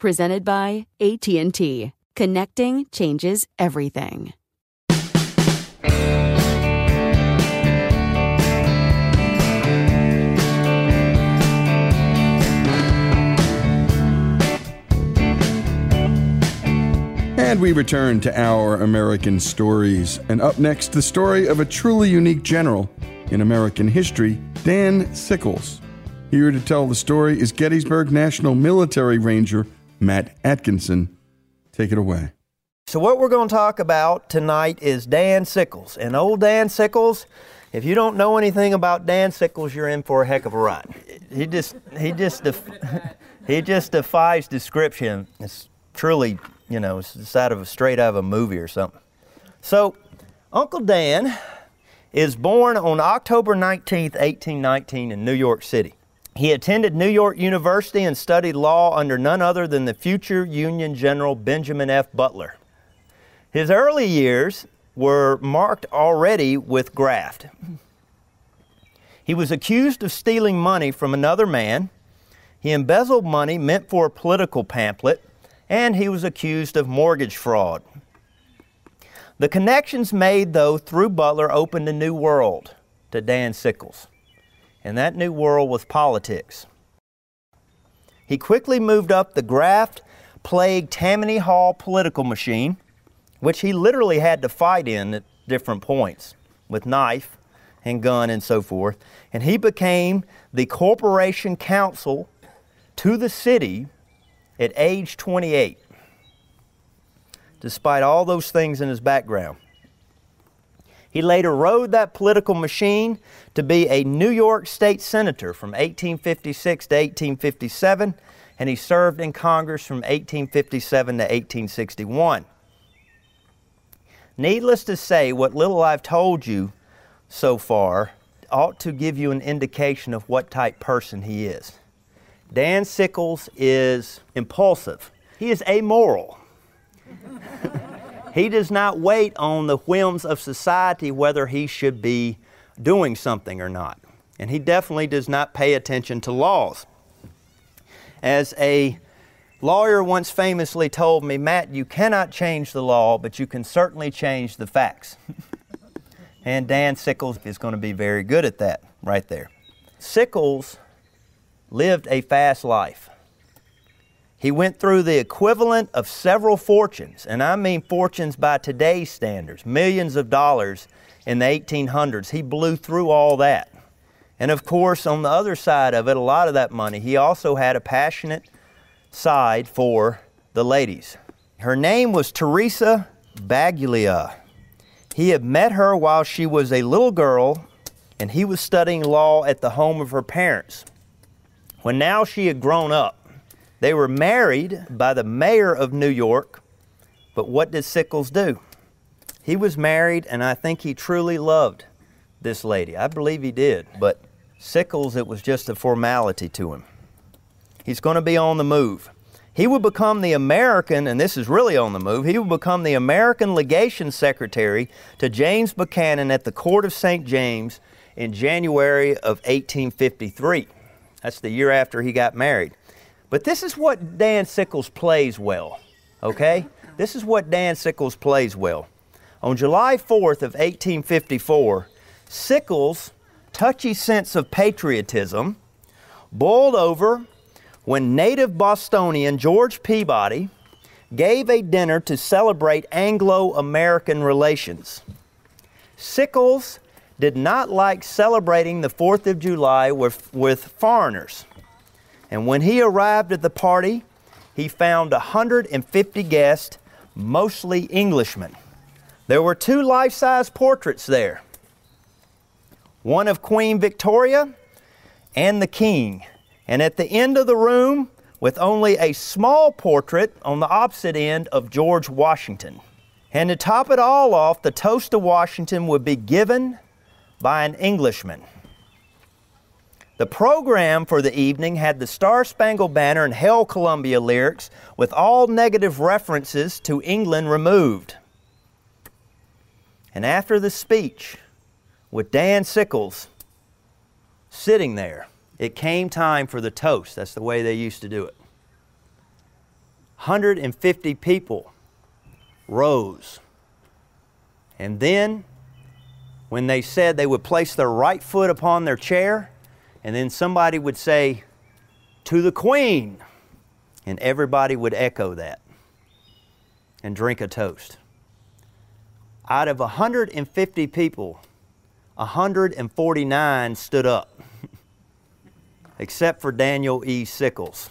Presented by AT&T. Connecting changes everything. And we return to our American stories. And up next, the story of a truly unique general in American history, Dan Sickles. Here to tell the story is Gettysburg National Military Ranger Matt Atkinson. Take it away. So, what we're going to talk about tonight is Dan Sickles. And old Dan Sickles, if you don't know anything about Dan Sickles, you're in for a heck of a ride. He just, he just, def- he just defies description. It's truly, you know, it's out of a straight out of a movie or something. So, Uncle Dan is born on October 19th, 1819, in New York City. He attended New York University and studied law under none other than the future Union General Benjamin F. Butler. His early years were marked already with graft. He was accused of stealing money from another man. He embezzled money meant for a political pamphlet, and he was accused of mortgage fraud. The connections made, though, through Butler opened a new world to Dan Sickles and that new world was politics. He quickly moved up the graft plagued Tammany Hall political machine, which he literally had to fight in at different points with knife and gun and so forth. And he became the corporation counsel to the city at age 28, despite all those things in his background. He later rode that political machine to be a New York State Senator from 1856 to 1857, and he served in Congress from 1857 to 1861. Needless to say, what little I've told you so far ought to give you an indication of what type person he is. Dan Sickles is impulsive. He is amoral. he does not wait on the whims of society whether he should be doing something or not. And he definitely does not pay attention to laws. As a lawyer once famously told me, Matt, you cannot change the law, but you can certainly change the facts. and Dan Sickles is going to be very good at that right there. Sickles lived a fast life. He went through the equivalent of several fortunes, and I mean fortunes by today's standards, millions of dollars in the 1800s. He blew through all that. And of course, on the other side of it, a lot of that money, he also had a passionate side for the ladies. Her name was Teresa Bagioli. He had met her while she was a little girl, and he was studying law at the home of her parents. When now she had grown up, they were married by the mayor of New York, but what did Sickles do? He was married, and I think he truly loved this lady. I believe he did, but Sickles, it was just a formality to him. He's going to be on the move. He would become the American, and this is really on the move, he would become the American legation secretary to James Buchanan at the court of St. James in January of 1853. That's the year after he got married. But this is what Dan Sickles plays well, okay? This is what Dan Sickles plays well. On July 4th of 1854, Sickles' touchy sense of patriotism boiled over when native Bostonian George Peabody gave a dinner to celebrate Anglo American relations. Sickles did not like celebrating the 4th of July with, with foreigners. And when he arrived at the party, he found 150 guests, mostly Englishmen. There were two life size portraits there one of Queen Victoria and the King. And at the end of the room, with only a small portrait on the opposite end of George Washington. And to top it all off, the toast to Washington would be given by an Englishman. The program for the evening had the Star Spangled Banner and Hail Columbia lyrics with all negative references to England removed. And after the speech, with Dan Sickles sitting there, it came time for the toast. That's the way they used to do it. 150 people rose. And then, when they said they would place their right foot upon their chair, and then somebody would say, To the Queen. And everybody would echo that and drink a toast. Out of 150 people, 149 stood up, except for Daniel E. Sickles.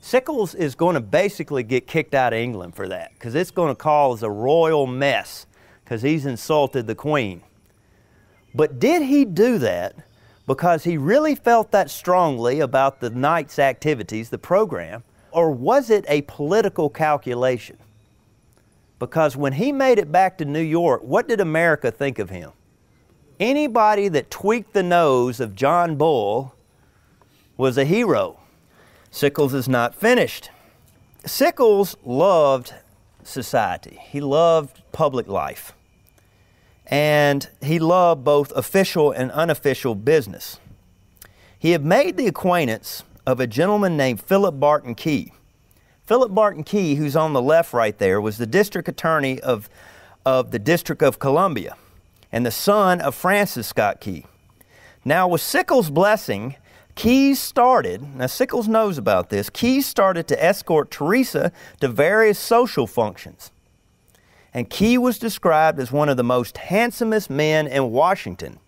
Sickles is going to basically get kicked out of England for that because it's going to cause a royal mess because he's insulted the Queen. But did he do that because he really felt that strongly about the night's activities, the program, or was it a political calculation? Because when he made it back to New York, what did America think of him? Anybody that tweaked the nose of John Bull was a hero. Sickles is not finished. Sickles loved society, he loved public life and he loved both official and unofficial business. He had made the acquaintance of a gentleman named Philip Barton Key. Philip Barton Key, who's on the left right there, was the district attorney of, of the District of Columbia and the son of Francis Scott Key. Now, with Sickles' blessing, Keyes started, now Sickles knows about this, Keyes started to escort Teresa to various social functions and Key was described as one of the most handsomest men in Washington.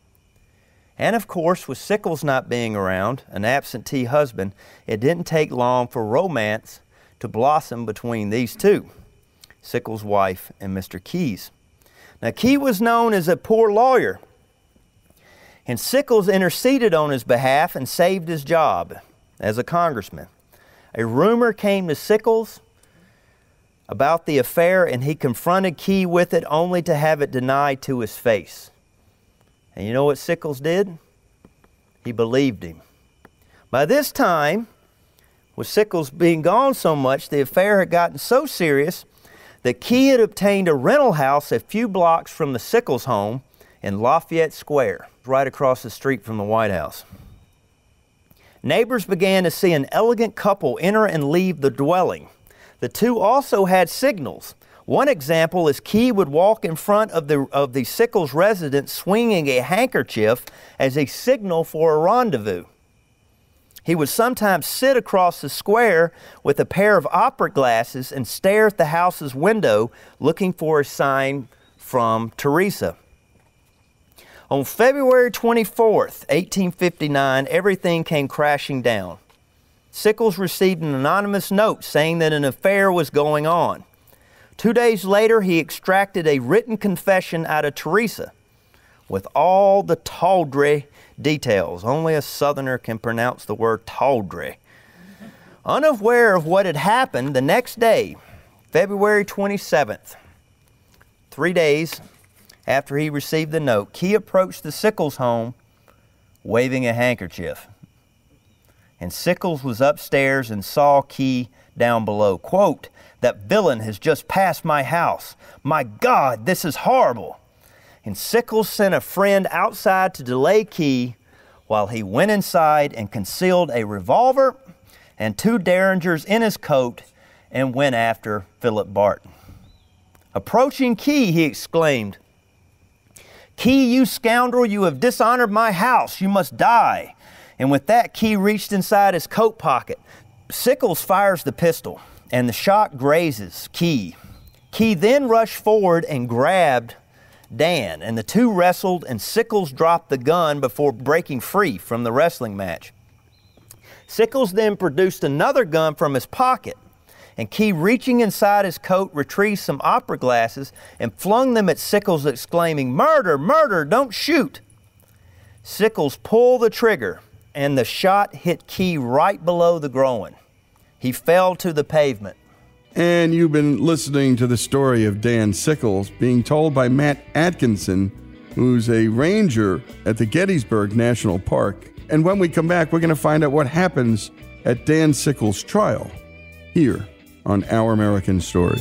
And of course, with Sickles not being around, an absentee husband, it didn't take long for romance to blossom between these two, Sickles' wife and Mr. Keyes. Now, Key was known as a poor lawyer, and Sickles interceded on his behalf and saved his job as a congressman. A rumor came to Sickles about the affair, and he confronted Key with it only to have it denied to his face. And you know what Sickles did? He believed him. By this time, with Sickles being gone so much, the affair had gotten so serious that Key had obtained a rental house a few blocks from the Sickles home in Lafayette Square, right across the street from the White House. Neighbors began to see an elegant couple enter and leave the dwelling. The two also had signals. One example is Key would walk in front of the, of the Sickles residence swinging a handkerchief as a signal for a rendezvous. He would sometimes sit across the square with a pair of opera glasses and stare at the house's window looking for a sign from Teresa. On February 24th, 1859, everything came crashing down. Sickles received an anonymous note saying that an affair was going on. Two days later, he extracted a written confession out of Teresa with all the tawdry details. Only a southerner can pronounce the word tawdry. Unaware of what had happened, the next day, February 27th, three days after he received the note, Key approached the Sickles home waving a handkerchief. And Sickles was upstairs and saw Key down below. Quote, That villain has just passed my house. My God, this is horrible and Sickles sent a friend outside to delay Key while he went inside and concealed a revolver and two derringers in his coat and went after Philip Barton. Approaching Key, he exclaimed, Key, you scoundrel, you have dishonored my house. You must die. And with that, Key reached inside his coat pocket. Sickles fires the pistol, and the shot grazes Key. Key then rushed forward and grabbed Dan, and the two wrestled, and Sickles dropped the gun before breaking free from the wrestling match. Sickles then produced another gun from his pocket, and Key, reaching inside his coat, retrieved some opera glasses and flung them at Sickles, exclaiming, Murder, murder, don't shoot! Sickles pulled the trigger, and the shot hit Key right below the groin. He fell to the pavement. And you've been listening to the story of Dan Sickles being told by Matt Atkinson, who's a ranger at the Gettysburg National Park. And when we come back, we're going to find out what happens at Dan Sickles' trial here on Our American Story.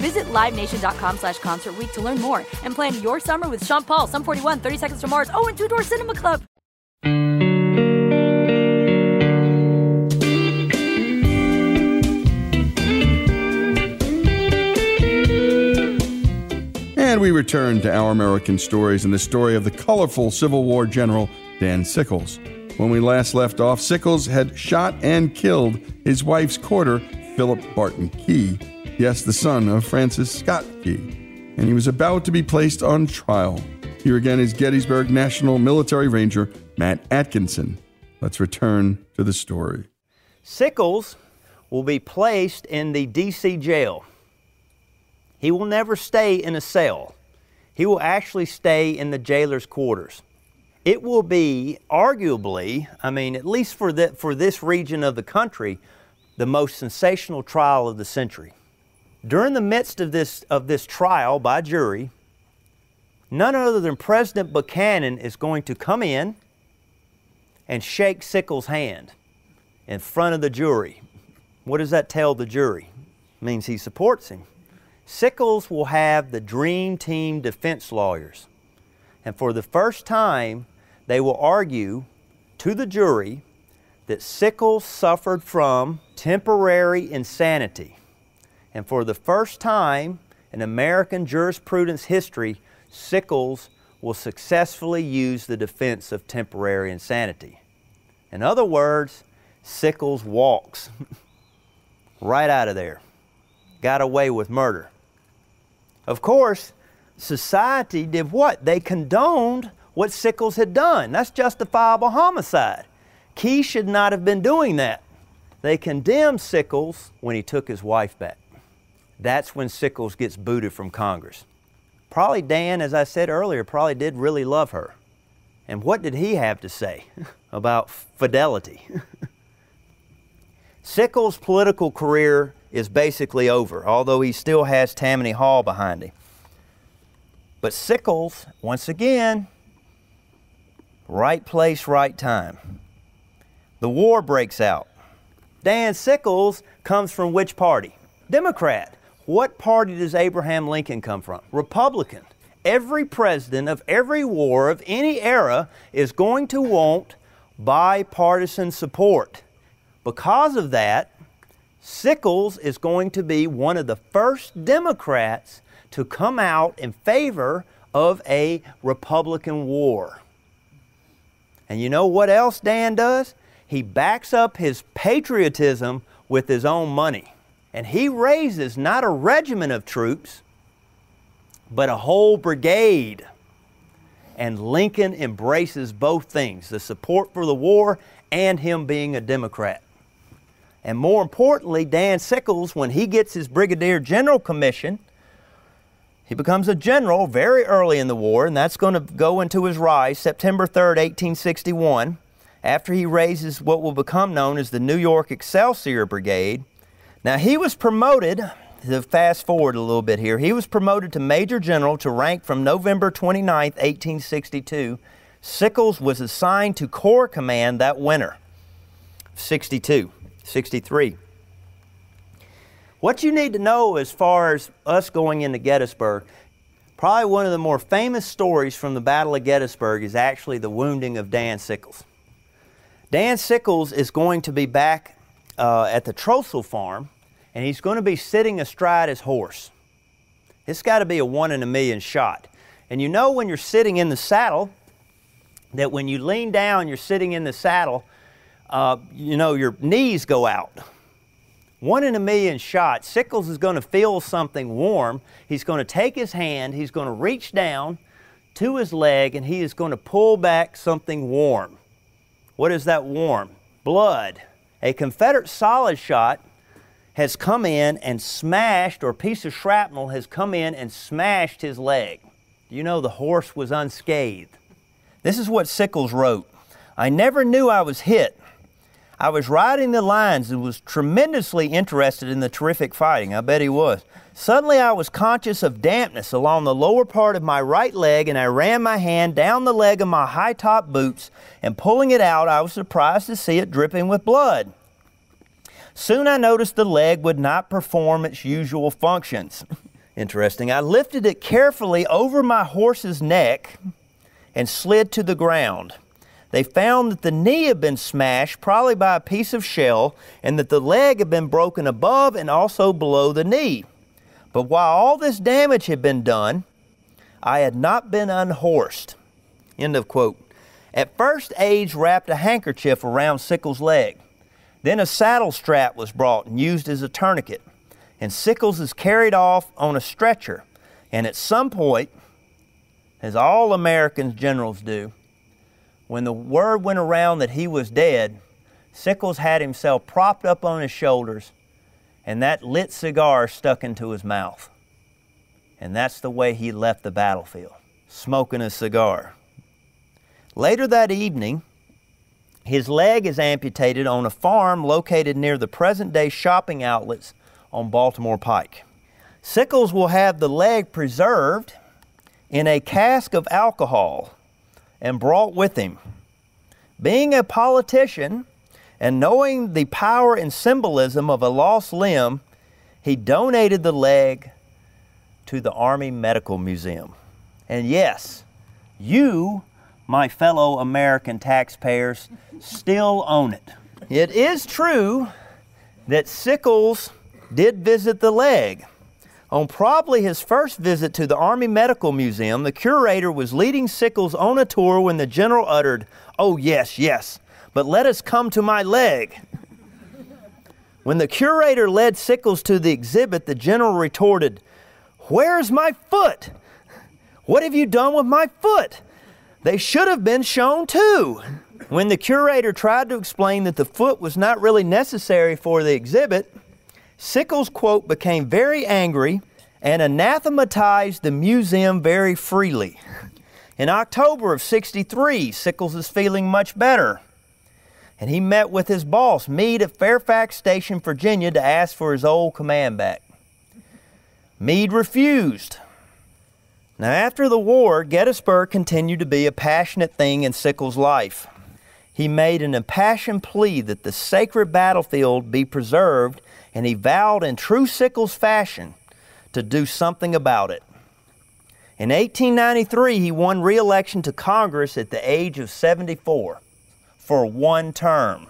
Visit LiveNation.com slash Concert to learn more and plan your summer with Sean Paul, Sum 41, 30 Seconds to Mars, oh, and Two Door Cinema Club. And we return to our American stories and the story of the colorful Civil War general Dan Sickles. When we last left off, Sickles had shot and killed his wife's quarter, Philip Barton Key, yes, the son of Francis Scott Key, and he was about to be placed on trial. Here again is Gettysburg National Military Ranger Matt Atkinson. Let's return to the story. Sickles will be placed in the D.C. jail. He will never stay in a cell. He will actually stay in the jailer's quarters. It will be arguably, I mean, at least for, the, for this region of the country, the most sensational trial of the century. During the midst of this, of this trial by jury, none other than President Buchanan is going to come in and shake Sickles' hand in front of the jury. What does that tell the jury? It means he supports him. Sickles will have the dream team defense lawyers. And for the first time, they will argue to the jury that Sickles suffered from temporary insanity. And for the first time in American jurisprudence history, Sickles will successfully use the defense of temporary insanity. In other words, Sickles walks right out of there. Got away with murder. Of course, society did what? They condoned what Sickles had done. That's justifiable homicide. Key should not have been doing that. They condemned Sickles when he took his wife back. That's when Sickles gets booted from Congress. Probably Dan, as I said earlier, probably did really love her. And what did he have to say about fidelity? Sickles' political career is basically over, although he still has Tammany Hall behind him. But Sickles, once again, right place, right time. The war breaks out. Dan Sickles comes from which party? Democrat. What party does Abraham Lincoln come from? Republican. Every president of every war of any era is going to want bipartisan support. Because of that, Sickles is going to be one of the first Democrats to come out in favor of a Republican war. And you know what else Dan does? He backs up his patriotism with his own money. And he raises not a regiment of troops, but a whole brigade. And Lincoln embraces both things the support for the war and him being a Democrat. And more importantly, Dan Sickles, when he gets his Brigadier General commission, He becomes a general very early in the war, and that's going to go into his rise September 3rd, 1861, after he raises what will become known as the New York Excelsior Brigade. Now, he was promoted, to fast forward a little bit here, he was promoted to Major General to rank from November 29th, 1862. Sickles was assigned to Corps Command that winter, 62, 63. What you need to know as far as us going into Gettysburg, probably one of the more famous stories from the Battle of Gettysburg is actually the wounding of Dan Sickles. Dan Sickles is going to be back uh, at the Trostle farm and he's going to be sitting astride his horse. It's got to be a one in a million shot. And you know when you're sitting in the saddle, that when you lean down, you're sitting in the saddle, uh, you know, your knees go out. One in a million shot. Sickles is going to feel something warm. He's going to take his hand, he's going to reach down to his leg, and he is going to pull back something warm. What is that warm? Blood. A Confederate solid shot has come in and smashed, or a piece of shrapnel has come in and smashed his leg. You know, the horse was unscathed. This is what Sickles wrote I never knew I was hit I was riding the lines and was tremendously interested in the terrific fighting. I bet he was. Suddenly, I was conscious of dampness along the lower part of my right leg, and I ran my hand down the leg of my high top boots, and pulling it out, I was surprised to see it dripping with blood. Soon I noticed the leg would not perform its usual functions. Interesting. I lifted it carefully over my horse's neck and slid to the ground. They found that the knee had been smashed, probably by a piece of shell, and that the leg had been broken above and also below the knee. But while all this damage had been done, I had not been unhorsed. End of quote. At first, Age wrapped a handkerchief around Sickles' leg. Then a saddle strap was brought and used as a tourniquet. And Sickles is carried off on a stretcher. And at some point, as all American generals do, when the word went around that he was dead, Sickles had himself propped up on his shoulders and that lit cigar stuck into his mouth. And that's the way he left the battlefield, smoking a cigar. Later that evening, his leg is amputated on a farm located near the present day shopping outlets on Baltimore Pike. Sickles will have the leg preserved in a cask of alcohol and brought with him. Being a politician and knowing the power and symbolism of a lost limb, he donated the leg to the Army Medical Museum. And yes, you, my fellow American taxpayers, still own it. It is true that Sickles did visit the leg. On probably his first visit to the Army Medical Museum, the curator was leading Sickles on a tour when the general uttered, Oh, yes, yes, but let us come to my leg. when the curator led Sickles to the exhibit, the general retorted, Where's my foot? What have you done with my foot? They should have been shown too. When the curator tried to explain that the foot was not really necessary for the exhibit, Sickles, quote, became very angry and anathematized the museum very freely. In October of 63, Sickles is feeling much better. And he met with his boss, Meade, at Fairfax Station, Virginia, to ask for his old command back. Meade refused. Now, after the war, Gettysburg continued to be a passionate thing in Sickles' life. He made an impassioned plea that the sacred battlefield be preserved and he vowed in true Sickles fashion to do something about it. In 1893, he won re election to Congress at the age of 74 for one term.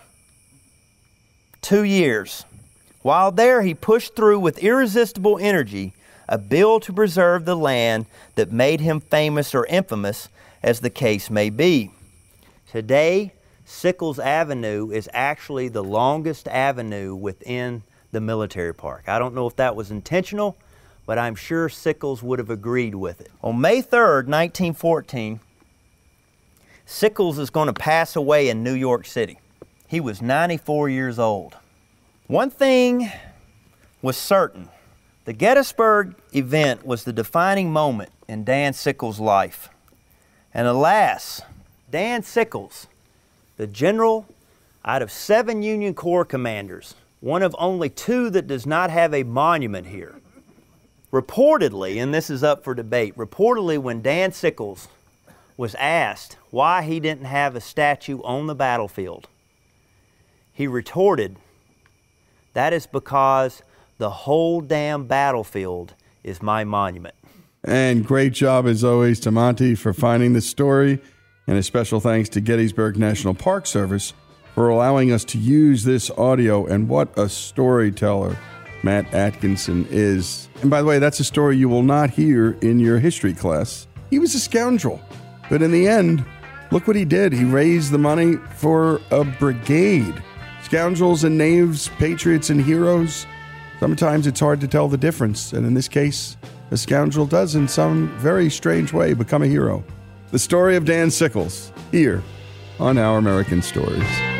Two years. While there, he pushed through with irresistible energy a bill to preserve the land that made him famous or infamous, as the case may be. Today, Sickles Avenue is actually the longest avenue within the military park. I don't know if that was intentional, but I'm sure Sickles would have agreed with it. On May 3rd, 1914, Sickles is going to pass away in New York City. He was 94 years old. One thing was certain The Gettysburg event was the defining moment in Dan Sickles' life. And alas, Dan Sickles, the general out of seven Union Corps commanders, one of only two that does not have a monument here, reportedly, and this is up for debate, reportedly, when Dan Sickles was asked why he didn't have a statue on the battlefield, he retorted, That is because the whole damn battlefield is my monument. And great job, as always, to Monty for finding this story. And a special thanks to Gettysburg National Park Service for allowing us to use this audio. And what a storyteller Matt Atkinson is. And by the way, that's a story you will not hear in your history class. He was a scoundrel. But in the end, look what he did. He raised the money for a brigade. Scoundrels and knaves, patriots and heroes. Sometimes it's hard to tell the difference. And in this case, a scoundrel does, in some very strange way, become a hero. The story of Dan Sickles, here on Our American Stories.